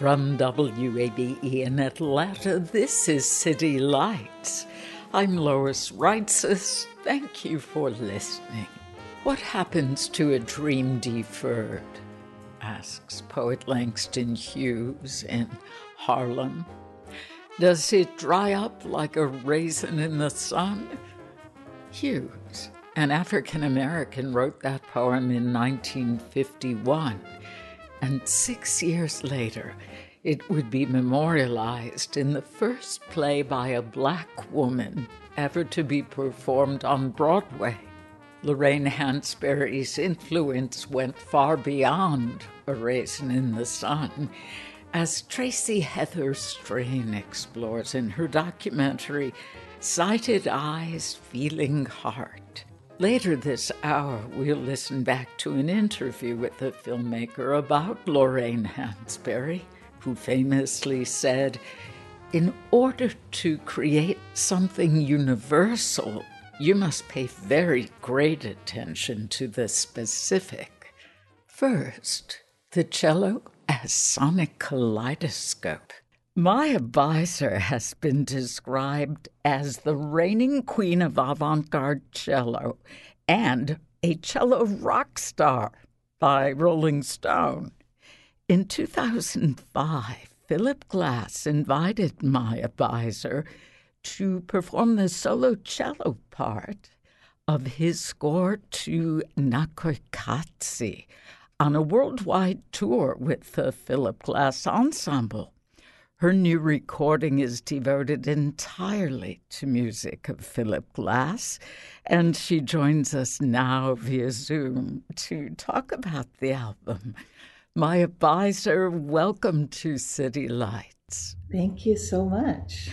From WABE in Atlanta, this is City Lights. I'm Lois Reitzes. Thank you for listening. What happens to a dream deferred? asks poet Langston Hughes in Harlem. Does it dry up like a raisin in the sun? Hughes, an African American, wrote that poem in 1951, and six years later, it would be memorialized in the first play by a black woman ever to be performed on Broadway. Lorraine Hansberry's influence went far beyond A Raisin in the Sun, as Tracy Heather Strain explores in her documentary Sighted Eyes, Feeling Heart. Later this hour, we'll listen back to an interview with the filmmaker about Lorraine Hansberry who famously said, In order to create something universal, you must pay very great attention to the specific. First, the cello as sonic kaleidoscope. Maya Beiser has been described as the reigning queen of avant garde cello and a cello rock star by Rolling Stone. In 2005, Philip Glass invited Maya Beiser to perform the solo cello part of his score to Naqoyqatsi on a worldwide tour with the Philip Glass Ensemble. Her new recording is devoted entirely to music of Philip Glass, and she joins us now via Zoom to talk about the album. Maya Beiser. welcome to City Lights. Thank you so much.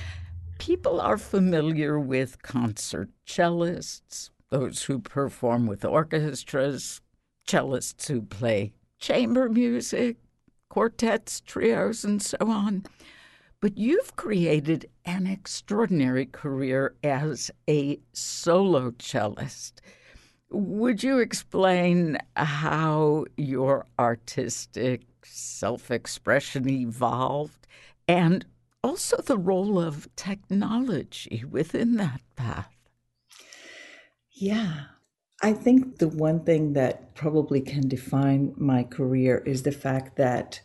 People are familiar with concert cellists, those who perform with orchestras, cellists who play chamber music, quartets, trios, and so on. But you've created an extraordinary career as a solo cellist. Would you explain how your artistic self expression evolved and also the role of technology within that path? Yeah. I think the one thing that probably can define my career is the fact that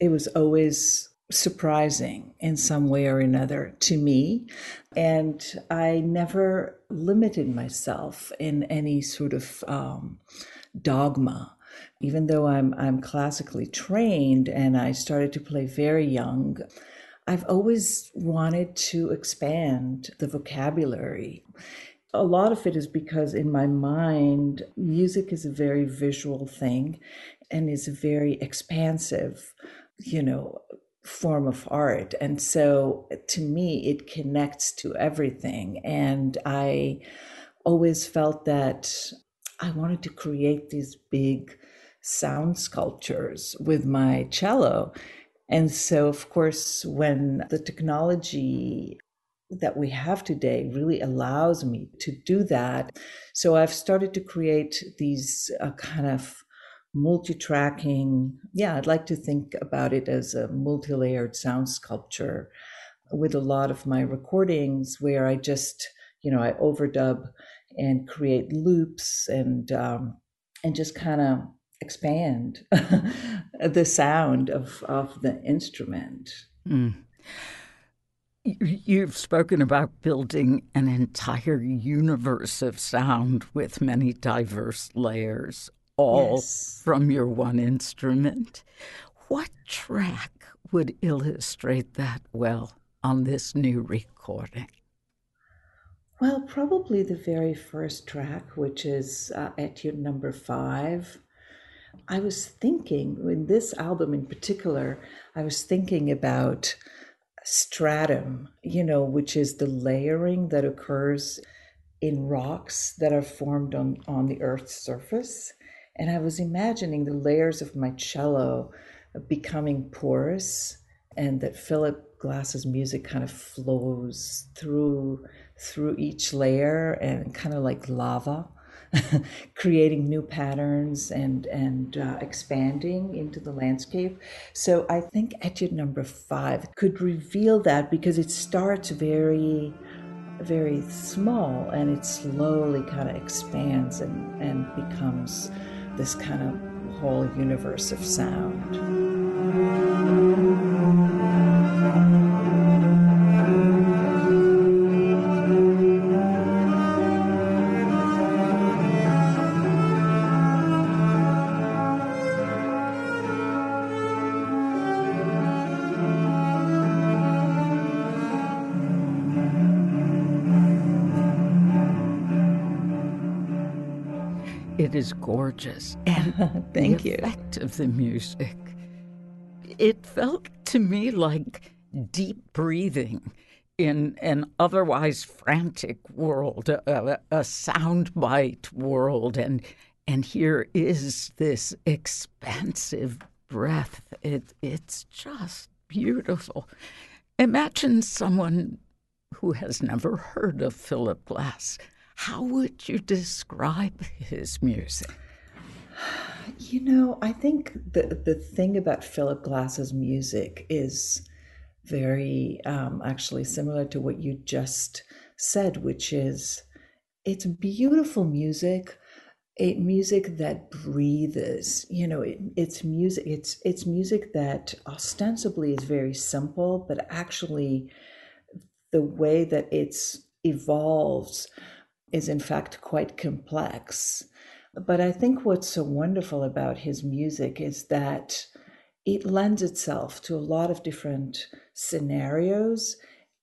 it was always surprising in some way or another to me. And I never limited myself in any sort of um, dogma. Even though I'm, I'm classically trained and I started to play very young, I've always wanted to expand the vocabulary. A lot of it is because in my mind, music is a very visual thing and is very expansive you know form of art. And so to me, it connects to everything. And I always felt that I wanted to create these big sound sculptures with my cello. And so, of course, when the technology that we have today really allows me to do that. So I've started to create these uh, kind of multi-tracking yeah i'd like to think about it as a multi-layered sound sculpture with a lot of my recordings where i just you know i overdub and create loops and um, and just kind of expand the sound of of the instrument. Mm. You've spoken about building an entire universe of sound with many diverse layers, all yes. from your one instrument. What track would illustrate that well on this new recording? Well, probably the very first track, which is uh, Etude number five. I was thinking, in this album in particular, I was thinking about stratum, you know, which is the layering that occurs in rocks that are formed on, on the Earth's surface. And I was imagining the layers of my cello becoming porous and that Philip Glass's music kind of flows through through each layer and kind of like lava creating new patterns and and uh, expanding into the landscape. So I think etude number five could reveal that because it starts very very small and it slowly kind of expands and, and becomes this kind of whole universe of sound. It is gorgeous. And Thank the you. effect of the music. It felt to me like deep breathing in an otherwise frantic world, a, a soundbite world, and and here is this expansive breath. It, it's just beautiful. Imagine someone who has never heard of Philip Glass how would you describe his music? You know, I think the the thing about Philip Glass's music is very um, actually similar to what you just said, which is it's beautiful music, a music that breathes. You know, it, it's music. It's it's music that ostensibly is very simple, but actually, the way that it's evolves is in fact quite complex. But I think what's so wonderful about his music is that it lends itself to a lot of different scenarios.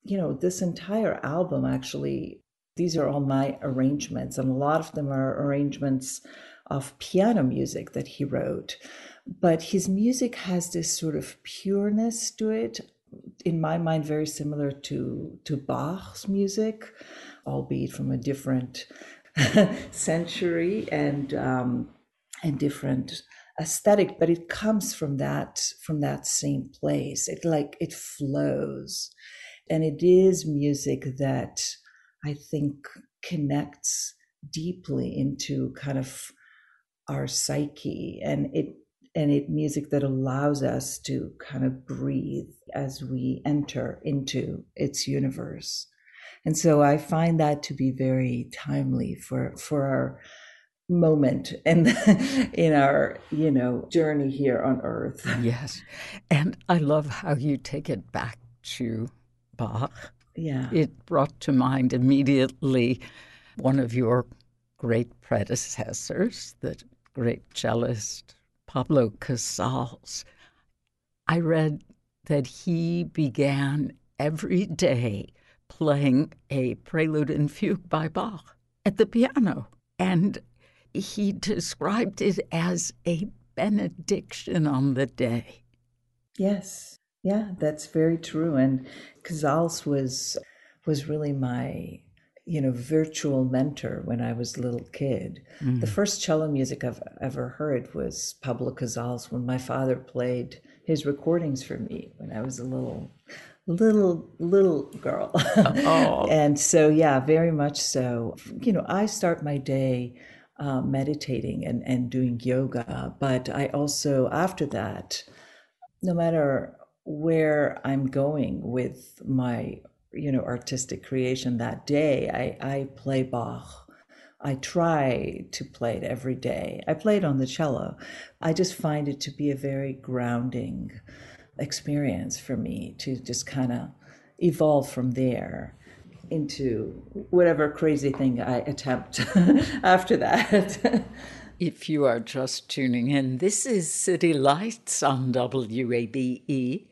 You know, this entire album actually, these are all my arrangements, and a lot of them are arrangements of piano music that he wrote. But his music has this sort of pureness to it, in my mind, very similar to, to Bach's music albeit from a different century and um, and different aesthetic but it comes from that from that same place. It like it flows. And it is music that i think connects deeply into kind of our psyche. And it and it music that allows us to kind of breathe as we enter into its universe and so I find that to be very timely for, for our moment and in our you know journey here on earth. Yes. And i love how you take it back to bach. Yeah. It brought to mind immediately one of your great predecessors the great cellist pablo casals. I read that he began every day playing a prelude and fugue by Bach at the piano. And he described it as a benediction on the day. Yes. Yeah, that's very true. And Casals was was really my, you know, virtual mentor when I was a little kid. Mm. The first cello music I've ever heard was Pablo Casals when my father played his recordings for me when I was a little little little girl oh. and so yeah very much so you know i start my day uh, meditating and, and doing yoga but i also after that no matter where i'm going with my you know artistic creation that day i, I play bach I try to play it every day. I play it on the cello. I just find it to be a very grounding experience for me to just kind of evolve from there into whatever crazy thing I attempt after that. if you are just tuning in, this is City Lights on WABE.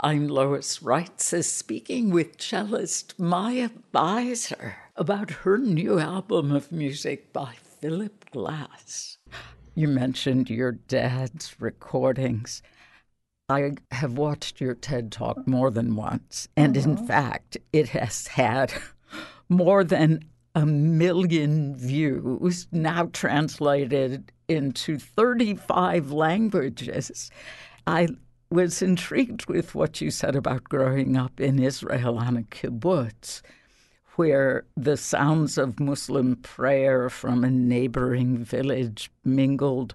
I'm Lois Reitzes uh, speaking with cellist Maya Beiser about her new album of music by Philip Glass. You mentioned your dad's recordings. I have watched your TED Talk more than once, and in uh-huh. fact, it has had more than a million views, now translated into 35 languages. I was intrigued with what you said about growing up in Israel on a kibbutz, where the sounds of Muslim prayer from a neighboring village mingled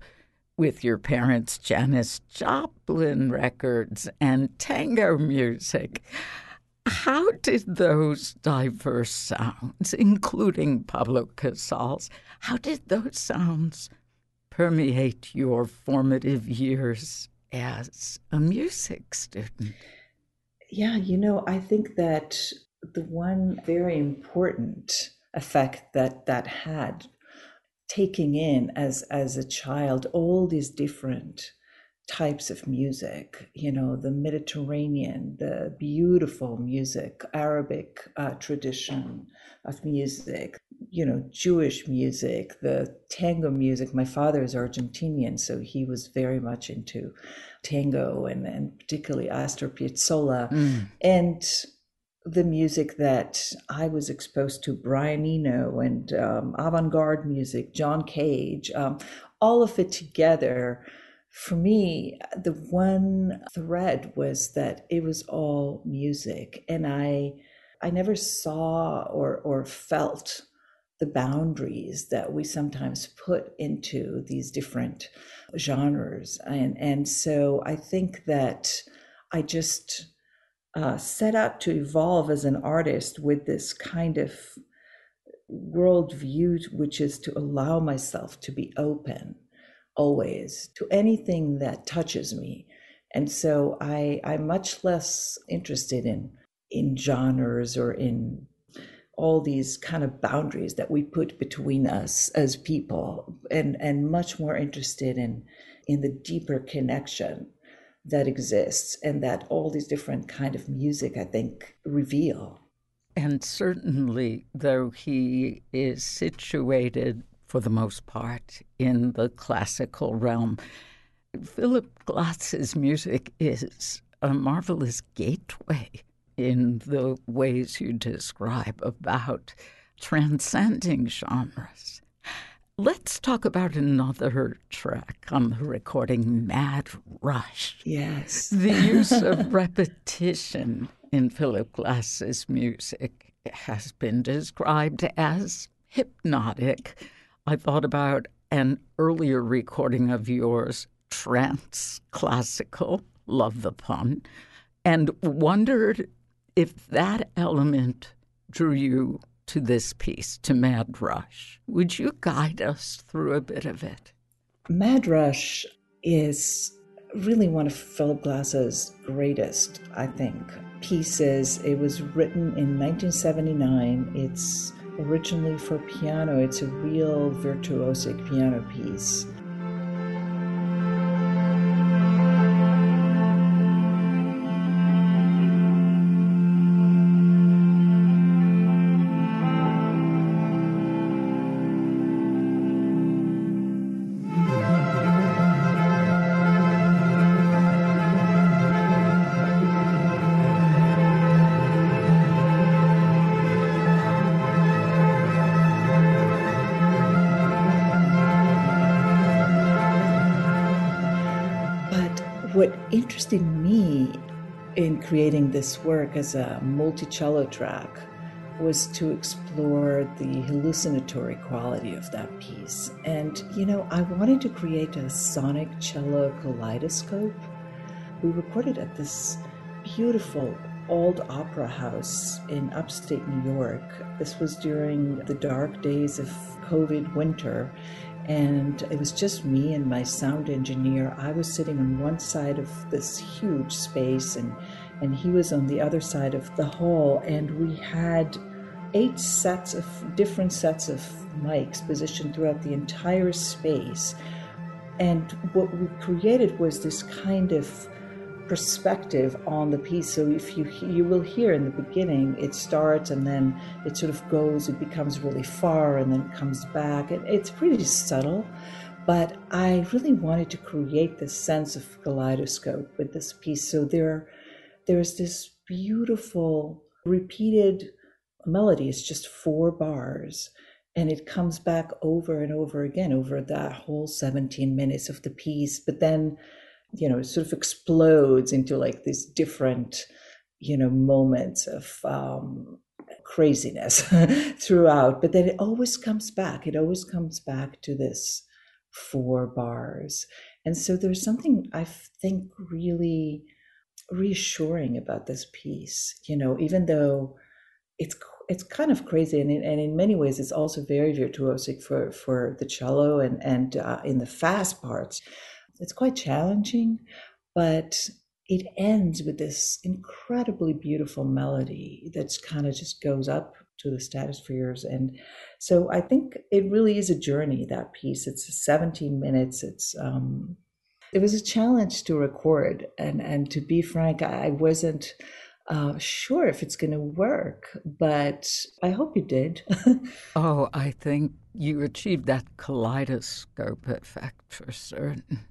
with your parents' Janis Joplin records and tango music. How did those diverse sounds, including Pablo Casals, how did those sounds permeate your formative years as a music student? Yeah, you know, I think that the one very important effect that that had taking in as as a child all these different types of music you know the mediterranean the beautiful music arabic uh, tradition of music you know jewish music the tango music my father is argentinian so he was very much into tango and and particularly astor piazzolla mm. and the music that I was exposed to, Brian Eno and um, avant-garde music, John Cage, um, all of it together for me, the one thread was that it was all music, and I, I never saw or or felt the boundaries that we sometimes put into these different genres, and and so I think that I just uh, set out to evolve as an artist with this kind of worldview, which is to allow myself to be open always to anything that touches me. And so I, I'm much less interested in in genres or in all these kind of boundaries that we put between us as people and, and much more interested in in the deeper connection that exists and that all these different kind of music i think reveal and certainly though he is situated for the most part, in the classical realm. Philip Glass's music is a marvelous gateway in the ways you describe about transcending genres. Let's talk about another track on the recording, Mad Rush. Yes. The use of repetition in Philip Glass's music has been described as hypnotic. I thought about an earlier recording of yours, trance classical, love the pun, and wondered if that element drew you to this piece, to Mad Rush. Would you guide us through a bit of it? Mad Rush is really one of Philip Glass's greatest, I think, pieces. It was written in 1979. It's originally for piano. It's a real virtuosic piano piece. This work as a multi-cello track was to explore the hallucinatory quality of that piece. And, you know, I wanted to create a sonic cello kaleidoscope. We recorded at this beautiful old opera house in upstate New York. This was during the dark days of COVID winter. And it was just me and my sound engineer. I was sitting on one side of this huge space, and, and he was on the other side of the hall. And we had eight sets of different sets of mics positioned throughout the entire space. And what we created was this kind of perspective on the piece. So if you you will hear in the beginning, it starts and then it sort of goes, it becomes really far and then comes back. And it's pretty subtle, but I really wanted to create this sense of kaleidoscope with this piece. So there, there's this beautiful repeated melody. It's just four bars. And it comes back over and over again over that whole 17 minutes of the piece. But then you know, it sort of explodes into like these different, you know, moments of um, craziness throughout. But then it always comes back. It always comes back to this four bars. And so there's something I think really reassuring about this piece, you know, even though it's it's kind of crazy and in, and in many ways it's also very virtuosic for for the cello and and uh, in the fast parts it's quite challenging, but it ends with this incredibly beautiful melody that kind of just goes up to the stratospheres. And so I think it really is a journey, that piece. It's 17 minutes. It's, um, it was a challenge to record. And, and to be frank, I wasn't uh, sure if it's going to work, but I hope you did. oh, I think you achieved that kaleidoscope effect for certain.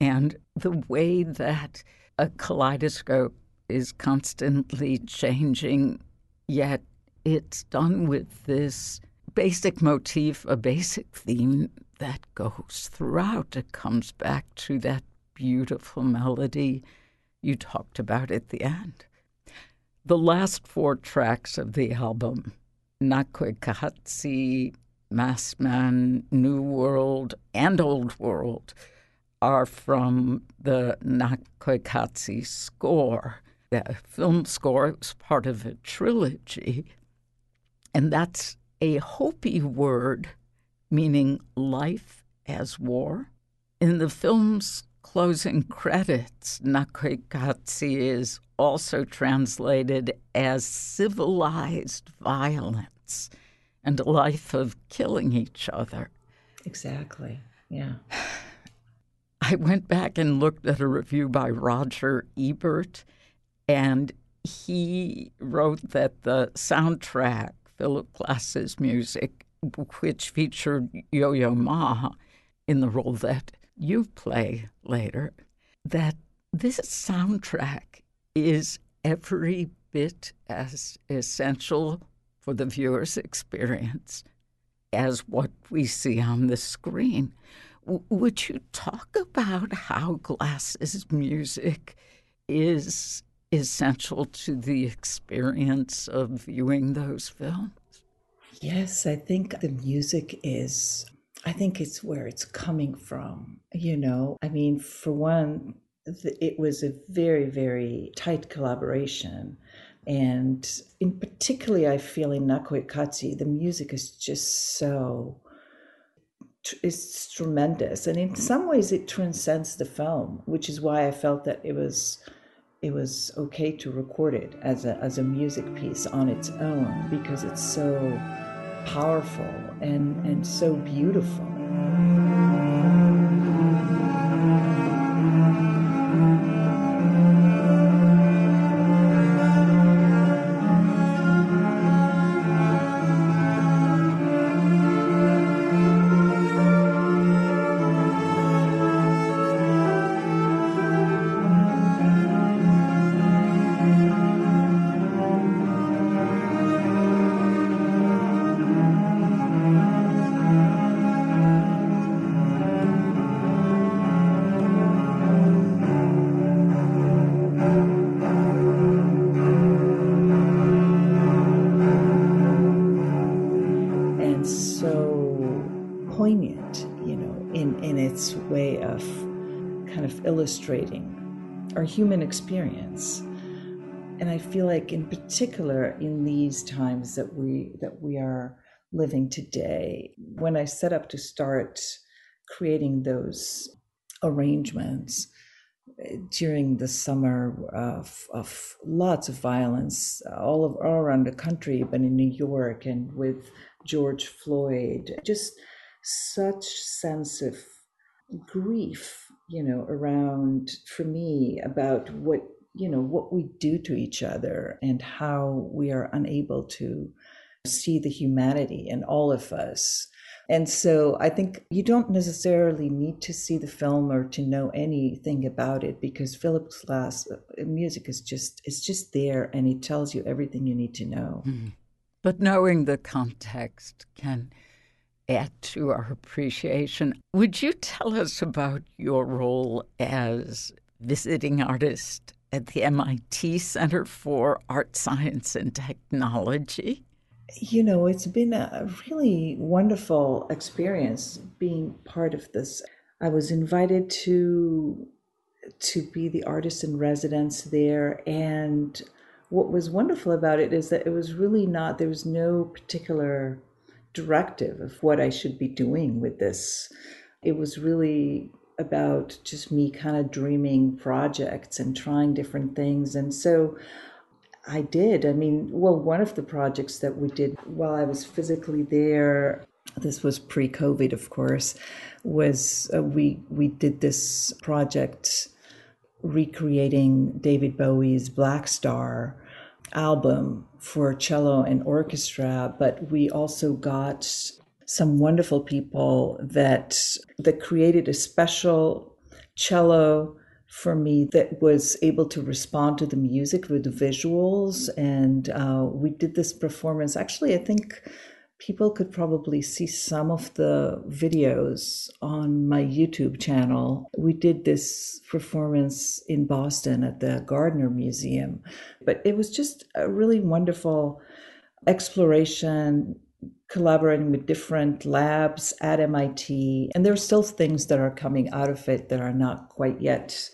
And the way that a kaleidoscope is constantly changing, yet it's done with this basic motif, a basic theme that goes throughout. It comes back to that beautiful melody you talked about at the end. The last four tracks of the album, Naqoyqatsi, Massman, New World, and Old World, are from the Naqoyqatsi score. The film score is part of a trilogy, and that's a Hopi word meaning life as war. In the film's closing credits, Naqoyqatsi is also translated as civilized violence and a life of killing each other. Exactly. Yeah. I went back and looked at a review by Roger Ebert, and he wrote that the soundtrack, Philip Glass's music, which featured Yo Yo Ma in the role that you play later, that this soundtrack is every bit as essential for the viewer's experience as what we see on the screen. Would you talk about how Glass's music is essential to the experience of viewing those films? Yes, I think the music is, I think it's where it's coming from. You know, I mean, for one, it was a very, very tight collaboration. And in particularly, I feel in Naqoyqatsi, the music is just so it's tremendous, and in some ways it transcends the film, which is why I felt that it was it was okay to record it as a as a music piece on its own because it's so powerful and and so beautiful. Human experience. and I feel like in particular in these times that we that we are living today, when I set up to start creating those arrangements during the summer of, of lots of violence uh, all, of, all around the country, but in New York and with George Floyd, just such sense of grief, you know, around for me about what you know what we do to each other and how we are unable to see the humanity in all of us and so I think you don't necessarily need to see the film or to know anything about it because Philip Glass uh, music is just it's just there and it tells you everything you need to know. Mm-hmm. But knowing the context can add to our appreciation. Would you tell us about your role as visiting artist at the MIT Center for Art, Science, and Technology? you know, it's been a really wonderful experience being part of this. I was invited to to be the artist in residence there and what was wonderful about it is that it was really not there was no particular directive of what I should be doing with this. It was really about just me kind of dreaming projects and trying different things. And so I did. I mean, well, one of the projects that we did while I was physically there, this was pre-COVID, of course, was uh, we we did this project recreating David Bowie's Black Star album for cello and orchestra, but we also got some wonderful people that that created a special cello for me that was able to respond to the music with the visuals. And uh, we did this performance. Actually, I think people could probably see some of the videos on my YouTube channel. We did this performance in Boston at the Gardner Museum, but it was just a really wonderful exploration collaborating with different labs at MIT. And there are still things that are coming out of it that are not quite yet,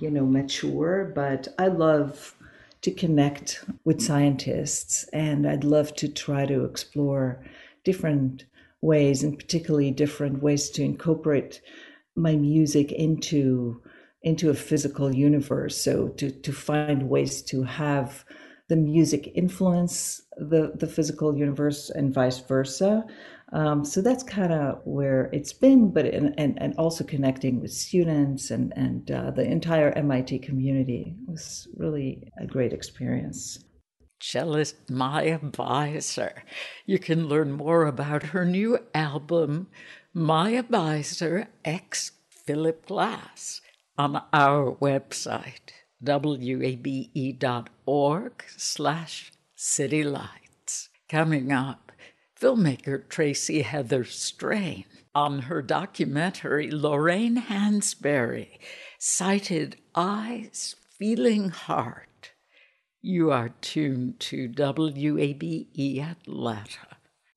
you know, mature. But I love to connect with scientists and I'd love to try to explore different ways and particularly different ways to incorporate my music into into a physical universe so to to find ways to have the music influence the the physical universe and vice versa. Um, so that's kind of where it's been, but and, and and also connecting with students and and uh, the entire MIT community was really a great experience. Cellist Maya Beiser. You can learn more about her new album, Maya Beiser X Philip Glass, on our website wabe.org slash citylights. Coming up, filmmaker Tracy Heather Strain on her documentary Lorraine Hansberry Sighted Eyes Feeling Heart. You are tuned to WABE Atlanta.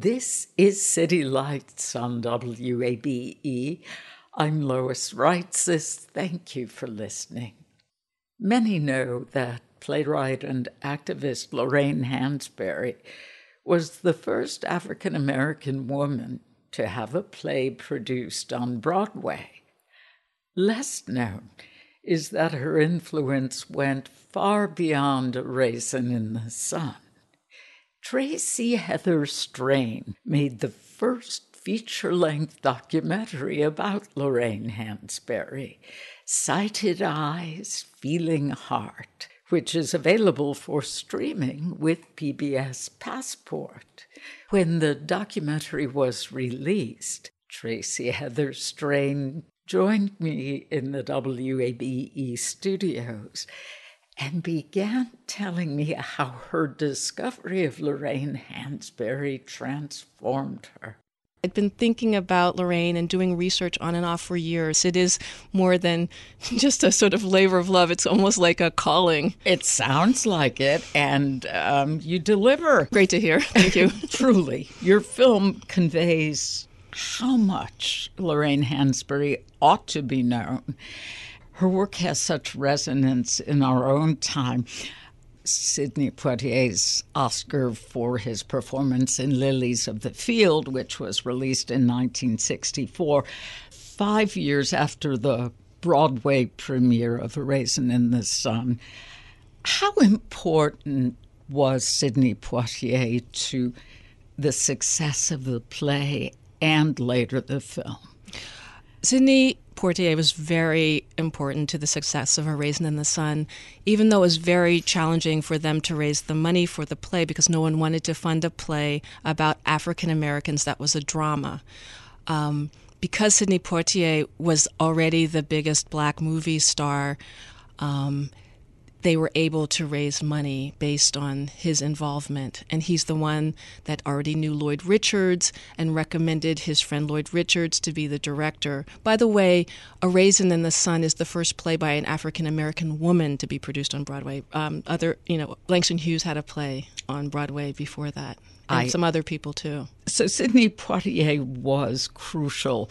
This is City Lights on WABE. I'm Lois Reitzes. Thank you for listening. Many know that playwright and activist Lorraine Hansberry was the first African American woman to have a play produced on Broadway. Less known is that her influence went far beyond a raisin in the sun. Tracy Heather Strain made the first feature length documentary about Lorraine Hansberry, Sighted Eyes, Feeling Heart, which is available for streaming with PBS Passport. When the documentary was released, Tracy Heather Strain joined me in the WABE studios and began telling me how her discovery of Lorraine Hansberry transformed her. I'd been thinking about Lorraine and doing research on and off for years. It is more than just a sort of labor of love. It's almost like a calling. It sounds like it, and um, you deliver. Great to hear. Thank you. Truly. Your film conveys how much Lorraine Hansberry ought to be known. Her work has such resonance in our own time. Sidney Poitier's Oscar for his performance in Lilies of the Field, which was released in 1964, five years after the Broadway premiere of A Raisin in the Sun. How important was Sidney Poitier to the success of the play and later the film? Sidney Poitier was very important to the success of A Raisin in the Sun, even though it was very challenging for them to raise the money for the play because no one wanted to fund a play about African Americans that was a drama. Um, because Sidney Poitier was already the biggest black movie star, um, they were able to raise money based on his involvement. And he's the one that already knew Lloyd Richards and recommended his friend Lloyd Richards to be the director. By the way, A Raisin in the Sun is the first play by an African American woman to be produced on Broadway. Um, other, you know, Langston Hughes had a play on Broadway before that, and I, some other people too. So Sidney Poitier was crucial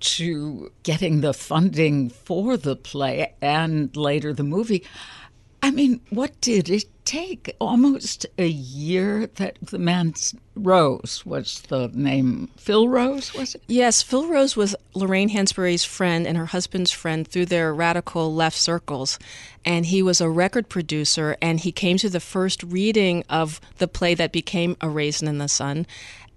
to getting the funding for the play and later the movie. I mean, what did it take? Almost a year that the man Rose was the name. Phil Rose, was it? Yes, Phil Rose was Lorraine Hansberry's friend and her husband's friend through their radical left circles. And he was a record producer, and he came to the first reading of the play that became A Raisin in the Sun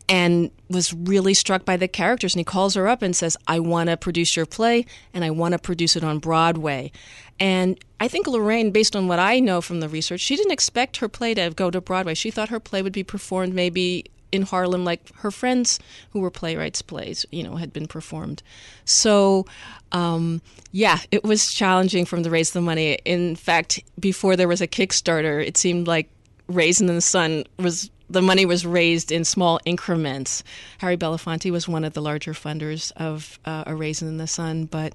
and was really struck by the characters. And he calls her up and says, I want to produce your play and I want to produce it on Broadway. And I think Lorraine, based on what I know from the research, she didn't expect her play to go to Broadway. She thought her play would be performed maybe in Harlem, like her friends who were playwrights' plays, you know, had been performed. So, um, yeah, it was challenging from the raise the money. In fact, before there was a Kickstarter, it seemed like Raisin in the Sun was the money was raised in small increments. Harry Belafonte was one of the larger funders of uh, A Raisin in the Sun, but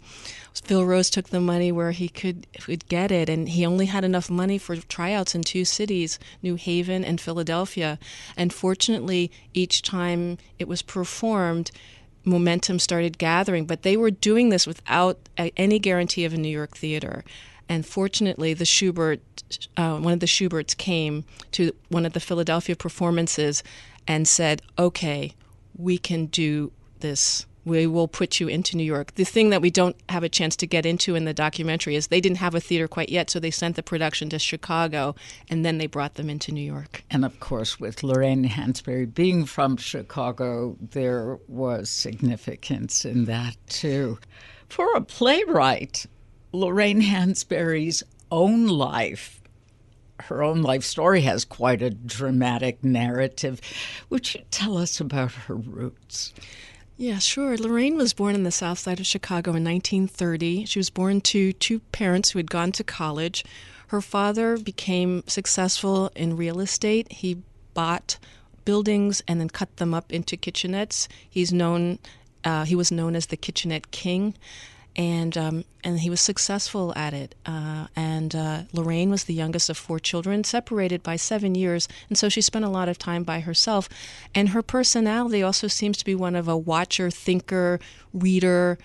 Phil Rose took the money where he could could get it, and he only had enough money for tryouts in two cities, New Haven and Philadelphia. And fortunately, each time it was performed, momentum started gathering. But they were doing this without any guarantee of a New York theater. And fortunately, the Shubert, uh, one of the Shuberts came to one of the Philadelphia performances and said, okay, we can do this. We will put you into New York. The thing that we don't have a chance to get into in the documentary is they didn't have a theater quite yet, so they sent the production to Chicago, and then they brought them into New York. And of course, with Lorraine Hansberry being from Chicago, there was significance in that too. For a playwright, Lorraine Hansberry's own life, her own life story has quite a dramatic narrative. Would you tell us about her roots? Yeah, sure. Lorraine was born in the south side of Chicago in 1930. She was born to two parents who had gone to college. Her father became successful in real estate. He bought buildings and then cut them up into kitchenettes. He's known uh, he was known as the kitchenette king and um, and he was successful at it. Uh, and uh, Lorraine was the youngest of four children, separated by seven years, and so she spent a lot of time by herself. And her personality also seems to be one of a watcher, thinker, reader,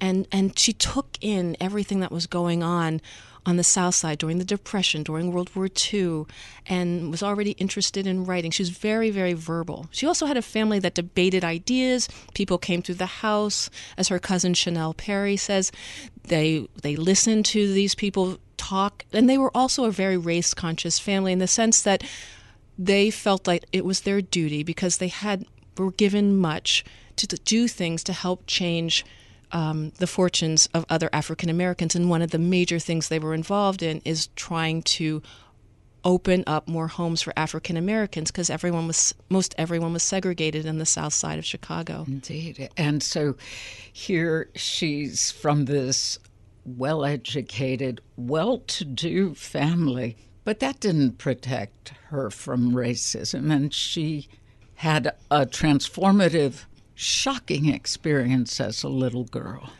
and and she took in everything that was going on on the South Side during the Depression, during World War II, and was already interested in writing. She was very, very verbal. She also had a family that debated ideas. People came through the house, as her cousin Shauneille Perry says. They they listened to these people talk, and they were also a very race conscious family in the sense that they felt like it was their duty because they had were given much to, to do things to help change um, the fortunes of other African Americans. And one of the major things they were involved in is trying to open up more homes for African Americans because everyone was most everyone was segregated in the south side of Chicago. Indeed. And so here she's from this well educated, well to do family. But that didn't protect her from racism. And she had a transformative, shocking experience as a little girl.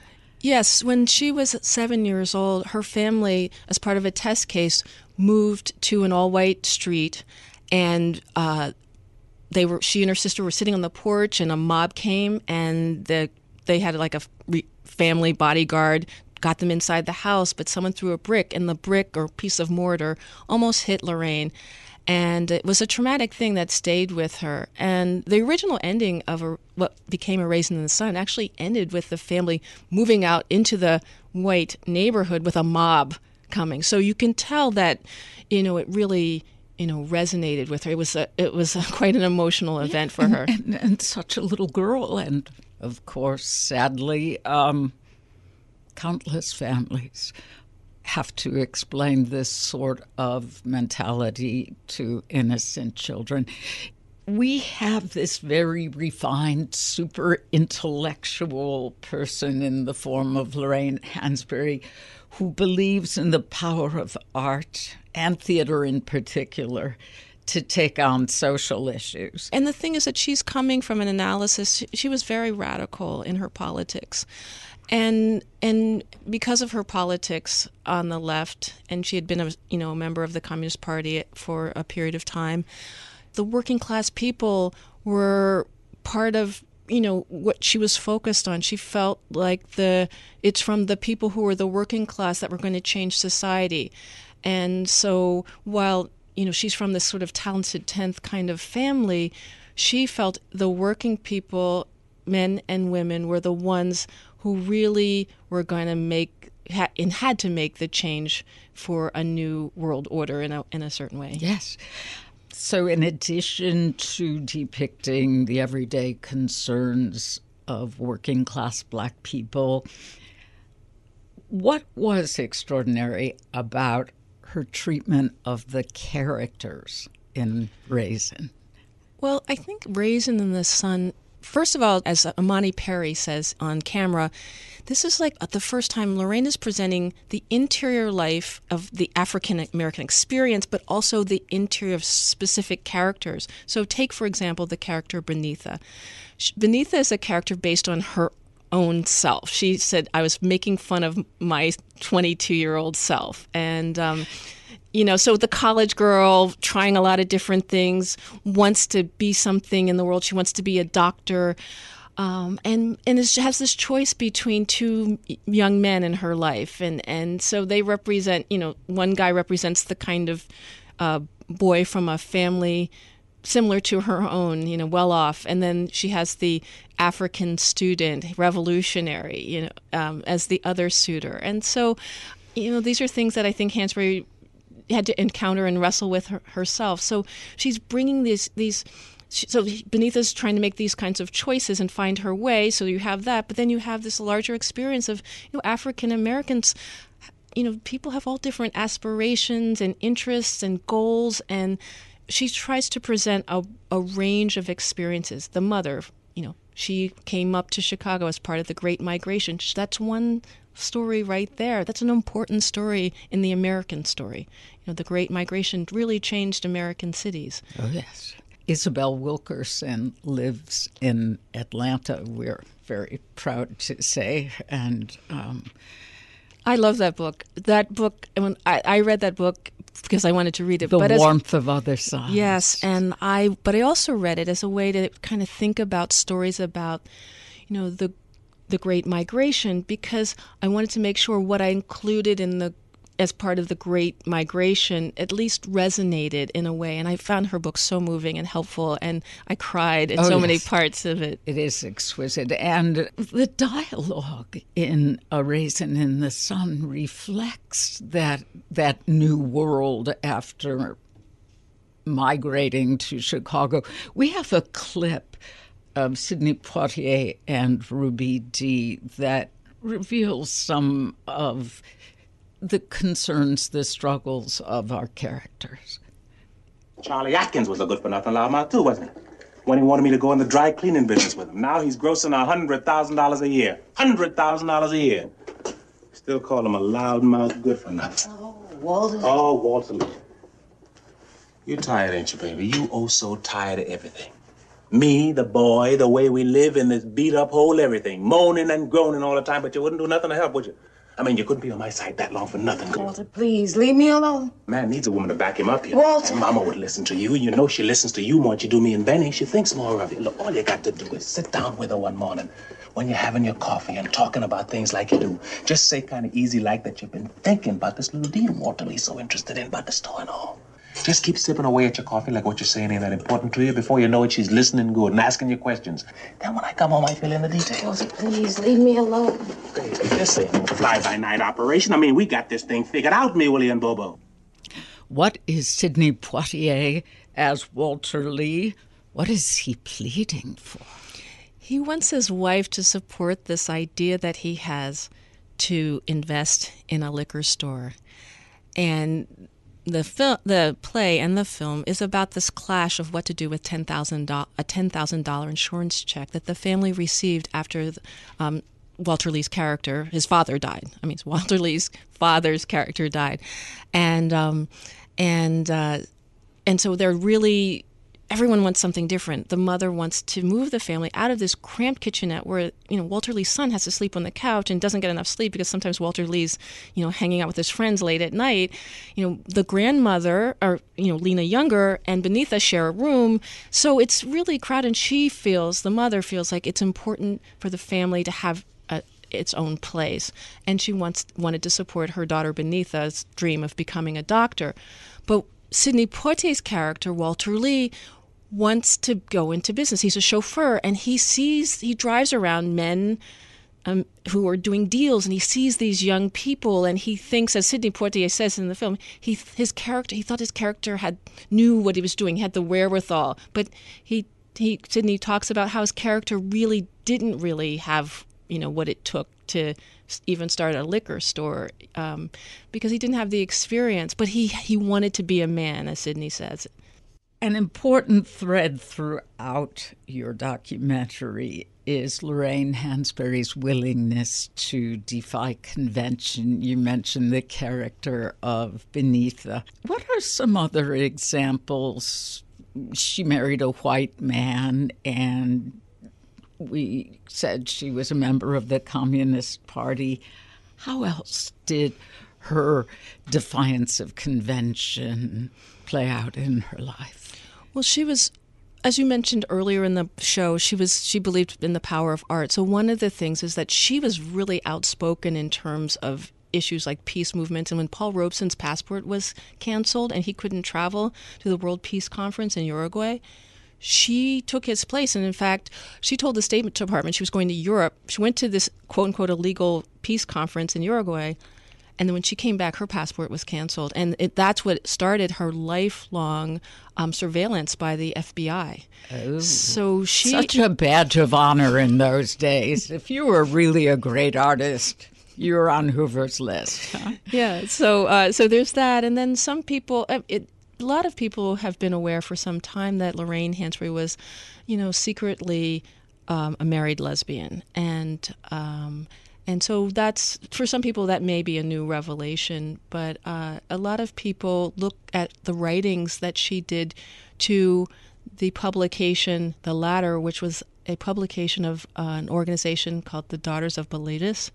Yes, when she was seven years old, her family, as part of a test case, moved to an all-white street, and uh, they were. She and her sister were sitting on the porch, and a mob came, and the they had like a family bodyguard got them inside the house, but someone threw a brick, and the brick or piece of mortar almost hit Lorraine. And it was a traumatic thing that stayed with her. And the original ending of a, what became A Raisin in the Sun actually ended with the family moving out into the white neighborhood with a mob coming. So you can tell that, you know, it really you know resonated with her. It was a, it was a, quite an emotional event for and, her, and, and, such a little girl, and of course, sadly, um, countless families have to explain this sort of mentality to innocent children. We have this very refined, super intellectual person in the form of Lorraine Hansberry who believes in the power of art and theater in particular to take on social issues. And the thing is that she's coming from an analysis, she was very radical in her politics and and because of her politics on the left, and she had been a you know a member of the Communist Party for a period of time, the working class people were part of you know what she was focused on. She felt like the it's from the people who were the working class that were going to change society. And so while you know she's from this sort of talented 10th kind of family she felt the working people men and women were the ones who really were going to make ha- and had to make the change for a new world order in a, in a certain way. Yes. So, in addition to depicting the everyday concerns of working class black people, what was extraordinary about her treatment of the characters in Raisin? Well, I think Raisin in the Sun First of all, as Imani Perry says on camera, this is like the first time Lorraine is presenting the interior life of the African American experience, but also the interior of specific characters. So, take, for example, the character Beneatha. Beneatha is a character based on her own self. She said, I was making fun of my 22 year old self. And, um, you know, so the college girl trying a lot of different things wants to be something in the world. She wants to be a doctor. Um, and and has this choice between two young men in her life, and and so they represent. You know, one guy represents the kind of uh, boy from a family similar to her own, you know, well off, and then she has the African student, revolutionary, you know, um, as the other suitor, and so. You know, these are things that I think Hansberry had to encounter and wrestle with her, herself. So she's bringing these these. So Beneatha's trying to make these kinds of choices and find her way. So you have that, but then you have this larger experience of you know African Americans. You know, people have all different aspirations and interests and goals, and she tries to present a, a range of experiences. The mother, you know, she came up to Chicago as part of the Great Migration. That's one story right there. That's an important story in the American story. You know, the Great Migration really changed American cities. Oh, yes. Isabel Wilkerson lives in Atlanta, we're very proud to say. And um, I love that book. That book, when I, I read that book because I wanted to read it. The but warmth as, of other sides. Yes, and I. But I also read it as a way to kind of think about stories about, you know, the the Great Migration because I wanted to make sure what I included in the as part of the Great Migration at least resonated in a way. And I found her book so moving and helpful, and I cried in oh, so yes. many parts of it. It is exquisite. And the dialogue in A Raisin in the Sun reflects that, that new world after migrating to Chicago. We have a clip of Sidney Poitier and Ruby Dee that reveals some of the concerns, the struggles of our characters. Charlie Atkins was a good for nothing loudmouth too, wasn't he? When he wanted me to go in the dry cleaning business with him. Now he's grossing a hundred thousand dollars a year. Hundred thousand dollars a year. Still call him a loudmouth good for nothing. Oh, Walter. Oh, Walter Lee. You tired, ain't you, baby? You oh so tired of everything. Me, the boy, the way we live in this beat up hole, everything. Moaning and groaning all the time, but you wouldn't do nothing to help, would you? I mean, you couldn't be on my side that long for nothing. Walter, please, leave me alone. Man needs a woman to back him up here. Walter. And Mama would listen to you. You know she listens to you more than you do me and Benny. She thinks more of you. Look, all you got to do is sit down with her one morning when you're having your coffee and talking about things like you do. Just say kind of easy like that you've been thinking about this little deal Walter Lee's so interested in about the store and all. Just keep sipping away at your coffee like what you're saying ain't that important to you. Before you know it, she's listening good and asking you questions. Then when I come home, I fill in the details. Walter, please, leave me alone. Baby, this ain't fly-by-night operation. I mean, we got this thing figured out, me, Willie, and Bobo. What is Sidney Poitier as Walter Lee? What is he pleading for? He wants his wife to support this idea that he has to invest in a liquor store. And the fil- the play and the film is about this clash of what to do with ten thousand a ten thousand dollar insurance check that the family received after um, Walter Lee's character, his father died. I mean, Walter Lee's father's character died, and um, and uh, and so they're really everyone wants something different. The mother wants to move the family out of this cramped kitchenette where, you know, Walter Lee's son has to sleep on the couch and doesn't get enough sleep because sometimes Walter Lee's, you know, hanging out with his friends late at night. You know, the grandmother or, you know, Lena Younger and Beneatha share a room. So it's really crowded and she feels, the mother feels like it's important for the family to have its own place. And she wants wanted to support her daughter Beneatha's dream of becoming a doctor. But Sidney Poitier's character, Walter Lee, wants to go into business. He's a chauffeur and he sees, he drives around men um, who are doing deals and he sees these young people and he thinks, as Sidney Poitier says in the film, he, his character, he thought his character had, knew what he was doing, had the wherewithal. But he, he, Sidney talks about how his character really didn't really have, you know, what it took to even start a liquor store um, because he didn't have the experience. But he, he wanted to be a man, as Sidney says. An important thread throughout your documentary is Lorraine Hansberry's willingness to defy convention. You mentioned the character of Beneatha. What are some other examples? She married a white man, and we said she was a member of the Communist Party. How else did her defiance of convention play out in her life? Well, she was as you mentioned earlier in the show, she was she believed in the power of art. So one of the things is that she was really outspoken in terms of issues like peace movements. And when Paul Robeson's passport was canceled and he couldn't travel to the World Peace Conference in Uruguay, she took his place. And in fact, she told the State Department she was going to Europe. She went to this quote unquote illegal peace conference in Uruguay. And then when she came back, her passport was canceled. And it, that's what started her lifelong um, surveillance by the FBI. Oh, so she. Such a badge of honor in those days. if you were really a great artist, you were on Hoover's list. Huh? Yeah. So, uh, so there's that. And then some people, uh, it, a lot of people have been aware for some time that Lorraine Hansberry was, you know, secretly um, a married lesbian. And. Um, and so that's for some people that may be a new revelation, but uh, a lot of people look at the writings that she did to the publication, the Ladder, which was a publication of uh, an organization called the Daughters of Bilitis.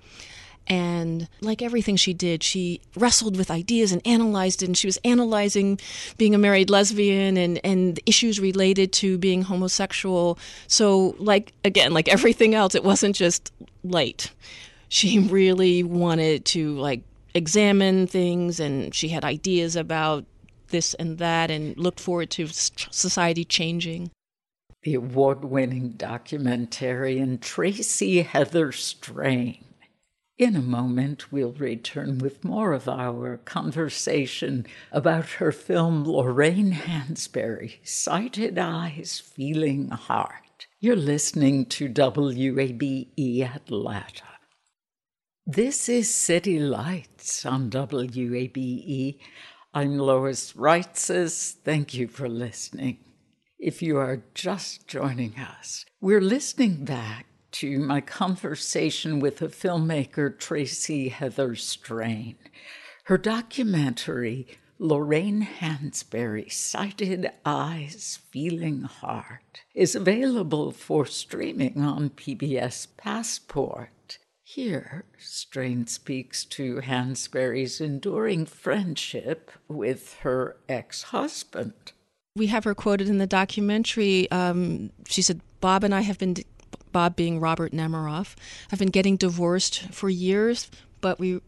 And like everything she did, she wrestled with ideas and analyzed it. And she was analyzing being a married lesbian and, and issues related to being homosexual. So, like, again, like everything else, it wasn't just light she really wanted to like examine things and she had ideas about this and that and looked forward to society changing. The award winning documentarian Tracy Heather Strain. In a moment, we'll return with more of our conversation about her film Lorraine Hansberry, Sighted Eyes, Feeling Heart. You're listening to WABE Atlanta. This is City Lights on WABE. I'm Lois Reitzes. Thank you for listening. If you are just joining us, we're listening back to my conversation with the filmmaker Tracy Heather Strain. Her documentary, Lorraine Hansberry, Sighted Eyes, Feeling Heart, is available for streaming on PBS Passport. Here, Strain speaks to Hansberry's enduring friendship with her ex husband. We have her quoted in the documentary. Um, she said, Bob and I have been, Bob being Robert Nemiroff, have been getting divorced for years, but we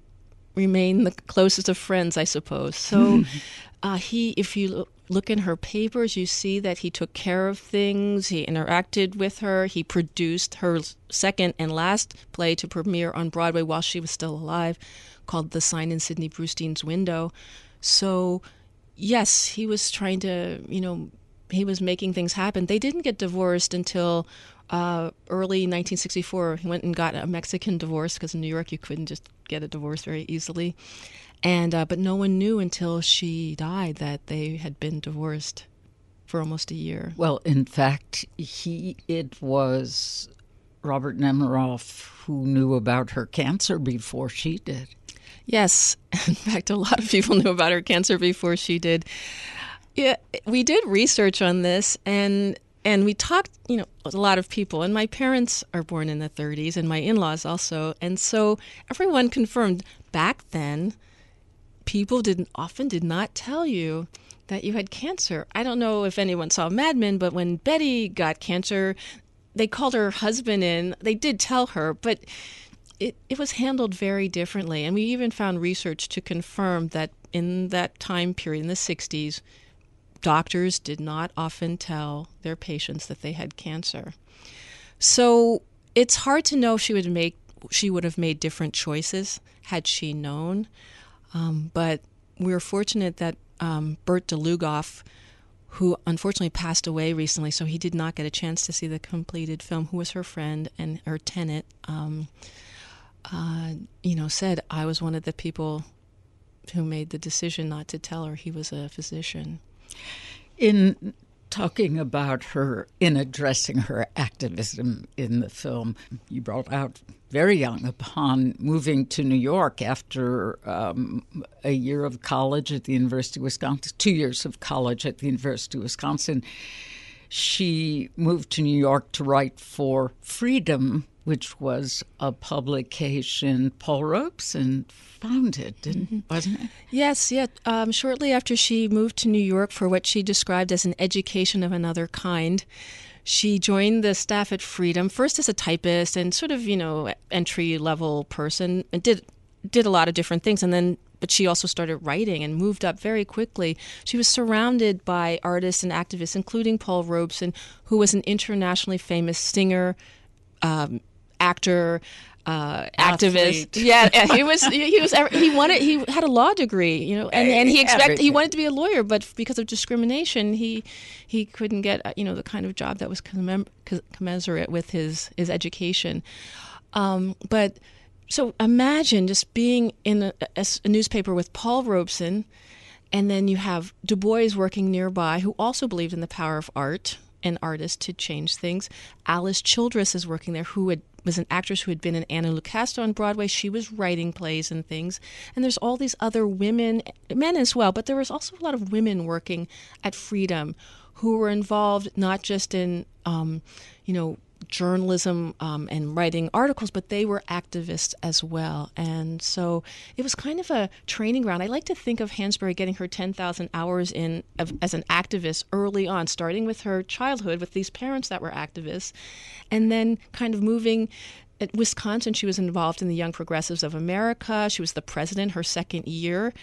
remain the closest of friends, I suppose. So uh, he, if you look in her papers, you see that he took care of things, he interacted with her, he produced her second and last play to premiere on Broadway while she was still alive, called The Sign in Sidney Brustein's Window. So, yes, he was trying to, you know, he was making things happen. They didn't get divorced until uh, early 1964. He went and got a Mexican divorce because in New York you couldn't just get a divorce very easily. And uh, but no one knew until she died that they had been divorced for almost a year. Well, in fact, he it was Robert Nemiroff who knew about her cancer before she did. Yes, in fact, a lot of people knew about her cancer before she did. Yeah, we did research on this, and and we talked, you know, a lot of people. And my parents are born in the 30s, and my in-laws also. And so everyone confirmed back then, people didn't often did not tell you that you had cancer. I don't know if anyone saw Mad Men, but when Betty got cancer, they called her husband in. They did tell her, but it, it was handled very differently. And we even found research to confirm that in that time period, in the 60s, doctors did not often tell their patients that they had cancer. So it's hard to know if she would make she would have made different choices had she known. Um, but we are fortunate that um, Burt D'Lugoff, who unfortunately passed away recently, so he did not get a chance to see the completed film, who was her friend and her tenant, um, uh, you know, said, I was one of the people who made the decision not to tell her he was a physician. In talking about her, in addressing her activism in the film, you brought out very young upon moving to New York after um, a year of college at the University of Wisconsin, two years of college at the University of Wisconsin. She moved to New York to write for Freedom, which was a publication Paul Robeson founded, mm-hmm. wasn't it? Yes, yeah. Um, shortly after she moved to New York for what she described as an education of another kind, she joined the staff at Freedom first as a typist and sort of you know entry level person and did did a lot of different things and then but she also started writing and moved up very quickly. She was surrounded by artists and activists, including Paul Robeson, who was an internationally famous singer, um, actor, uh, activist. Yeah, he was. He was. He wanted. He had a law degree, you know, and, and he expected. He wanted to be a lawyer, but because of discrimination, he he couldn't get you know the kind of job that was commem- commensurate with his his education. Um, but so imagine just being in a, a, a newspaper with Paul Robeson, and then you have Du Bois working nearby, who also believed in the power of art and artist to change things. Alice Childress is working there, who had was an actress who had been in Anna Lucasta on Broadway. She was writing plays and things. And there's all these other women, men as well, but there was also a lot of women working at Freedom who were involved not just in, um, you know, journalism um, and writing articles, but they were activists as well. And so it was kind of a training ground. I like to think of Hansberry getting her 10,000 hours in of, as an activist early on, starting with her childhood with these parents that were activists, and then kind of moving at Wisconsin, she was involved in the Young Progressives of America. She was the president her second year,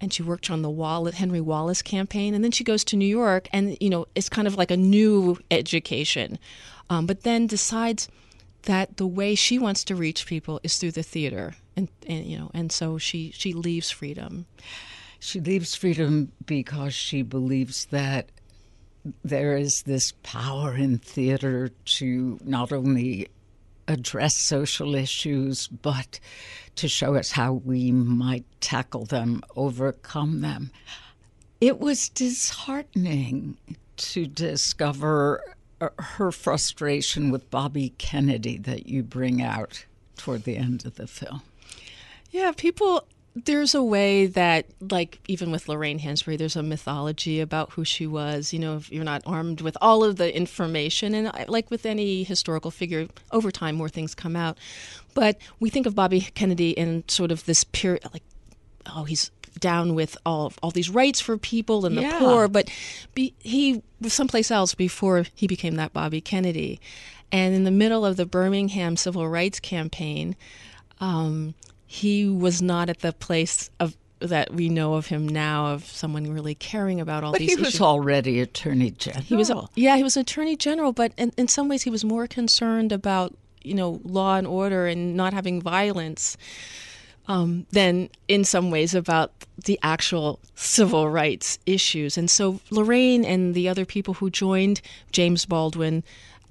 and she worked on the Wall Henry Wallace campaign. And then she goes to New York, and you know, it's kind of like a new education um, but then decides that the way she wants to reach people is through the theater, and, and you know, and so she she leaves freedom. She leaves freedom because she believes that there is this power in theater to not only address social issues, but to show us how we might tackle them, overcome them. It was disheartening to discover her frustration with Bobby Kennedy that you bring out toward the end of the film. Yeah, people there's a way that like even with Lorraine Hansberry there's a mythology about who she was you know if you're not armed with all of the information and uh, like with any historical figure over time more things come out but we think of Bobby Kennedy in sort of this period like oh he's down with all all these rights for people and the Yeah. poor but be, he was someplace else before he became that Bobby Kennedy and in the middle of the Birmingham civil rights campaign um, he was not at the place of that we know of him now of someone really caring about all But these he was already Attorney General. he was yeah he was attorney general but in, in some ways he was more concerned about you know law and order and not having violence um, than in some ways about the actual civil rights issues. And so Lorraine and the other people who joined James Baldwin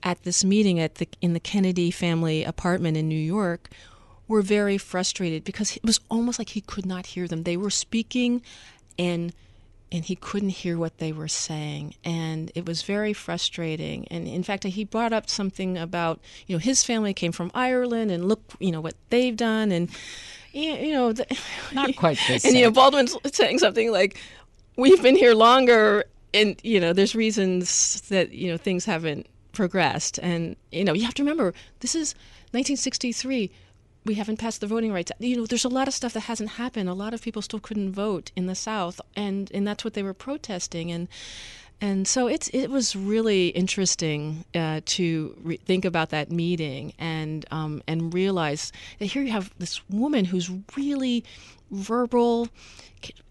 at this meeting at the in the Kennedy family apartment in New York were very frustrated because it was almost like he could not hear them. They were speaking and and he couldn't hear what they were saying and it was very frustrating and in fact he brought up something about you know his family came from Ireland and look you know what they've done and you you know the, Not quite the and you know. Baldwin's saying something like we've been here longer and you know there's reasons that you know things haven't progressed. And you know you have to remember this is 1963 we haven't passed the voting rights you know there's a lot of stuff that hasn't happened. A lot of people still couldn't vote in the south and and that's what they were protesting. And and so it's it was really interesting uh, to re- think about that meeting and um, and realize that here you have this woman who's really verbal,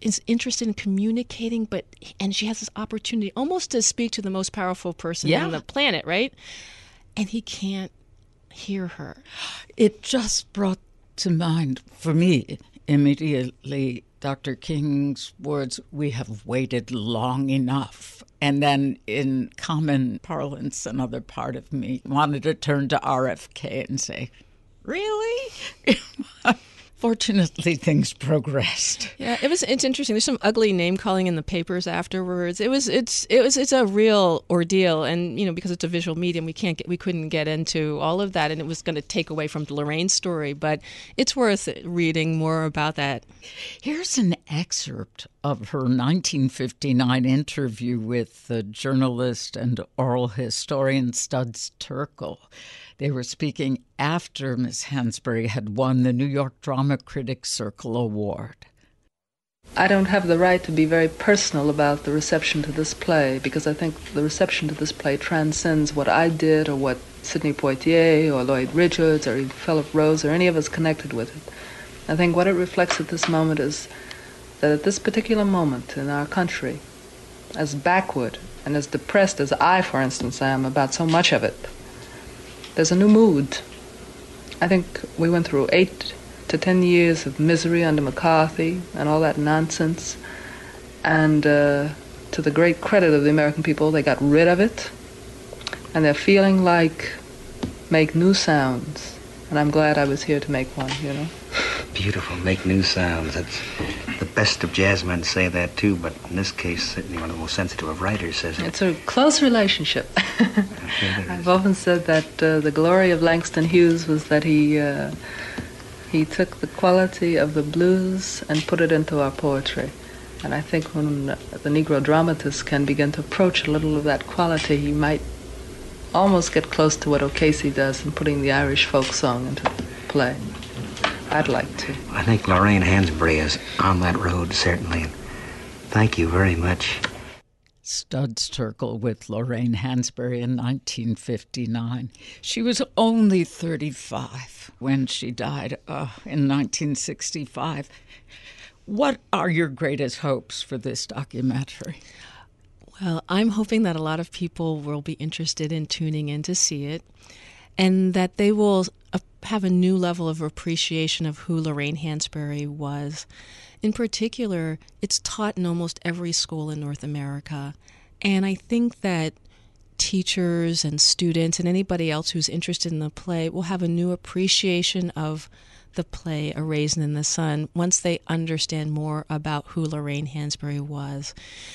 is interested in communicating, but and she has this opportunity almost to speak to the most powerful person Yeah. on the planet, right? And he can't hear her. It just brought to mind for me immediately Dr. King's words, we have waited long enough. And then in common parlance, another part of me wanted to turn to RFK and say, Really? Fortunately, things progressed. Yeah, it was. It's interesting. There's some ugly name calling in the papers afterwards. It was. It's. It was. It's a real ordeal, and you know because it's a visual medium, we can't get. We couldn't get into all of that, and it was going to take away from Lorraine's story. But it's worth reading more about that. Here's an excerpt of her 1959 interview with the journalist and oral historian Studs Terkel. They were speaking after Miss Hansberry had won the New York Drama Critics Circle Award. I don't have the right to be very personal about the reception to this play because I think the reception to this play transcends what I did or what Sidney Poitier or Lloyd Richards or Philip Rose or any of us connected with it. I think what it reflects at this moment is that at this particular moment in our country, as backward and as depressed as I, for instance, am about so much of it, there's a new mood. I think we went through eight to ten years of misery under McCarthy and all that nonsense. And uh, to the great credit of the American people, they got rid of it. And they're feeling like make new sounds. And I'm glad I was here to make one, you know. Beautiful, make new sounds. That's the best of jazzmen say that too, but in this case, certainly one of the most sensitive of writers says it. It's a close relationship. I've often said that uh, the glory of Langston Hughes was that he uh, he took the quality of the blues and put it into our poetry. And I think when the Negro dramatist can begin to approach a little of that quality, he might almost get close to what O'Casey does in putting the Irish folk song into play. I'd like to. I think Lorraine Hansberry is on that road, certainly. And Thank you very much. Studs Terkel with Lorraine Hansberry in 1959. She was only 35 when she died uh, in 1965. What are your greatest hopes for this documentary? Well, I'm hoping that a lot of people will be interested in tuning in to see it and that they will uh, have a new level of appreciation of who Lorraine Hansberry was. In particular, it's taught in almost every school in North America. And I think that teachers and students and anybody else who's interested in the play will have a new appreciation of the play A Raisin in the Sun once they understand more about who Lorraine Hansberry was.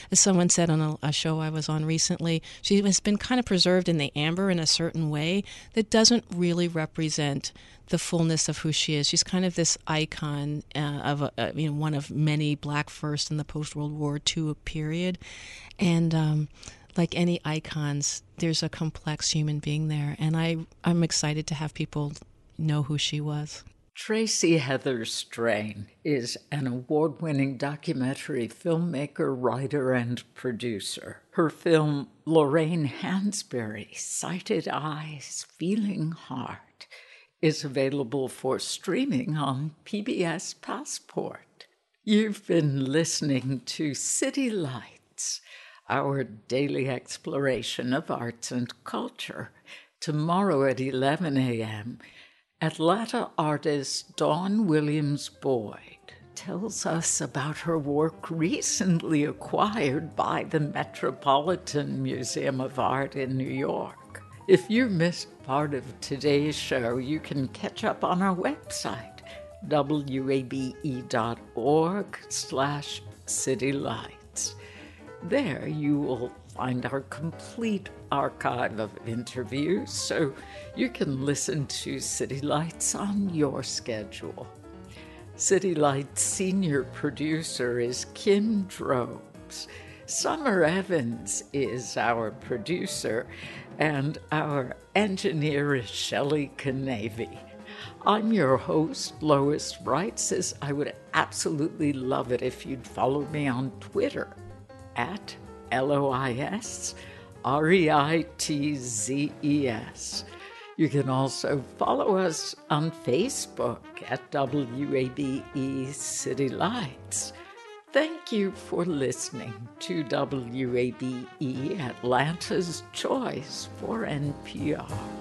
As someone said on a, a, show I was on recently, she has been kind of preserved in the amber in a certain way that doesn't really represent the fullness of who she is. She's kind of this icon uh, of a, uh, you know one of many black first in the post World War II period, and. Um, like any icons, there's a complex human being there, and I I'm excited to have people know who she was. Tracy Heather Strain is an award winning documentary filmmaker, writer, and producer. Her film, Lorraine Hansberry Sighted Eyes, Feeling Heart, is available for streaming on PBS Passport. You've been listening to City Lights our daily exploration of arts and culture. Tomorrow at 11 a.m., Atlanta artist Dawn Williams Boyd tells us about her work recently acquired by the Metropolitan Museum of Art in New York. If you missed part of today's show, you can catch up on our website, wabe.org slash citylight. There you will find our complete archive of interviews so you can listen to City Lights on your schedule. City Lights senior producer is Kim Drobes. Summer Evans is our producer, and our engineer is Shelley Canavy. I'm your host, Lois Reitzes. I would absolutely love it if you'd follow me on Twitter at L O I S R E I T Z E S. You can also follow us on Facebook at WABE City Lights. Thank you for listening to WABE Atlanta's Choice for NPR.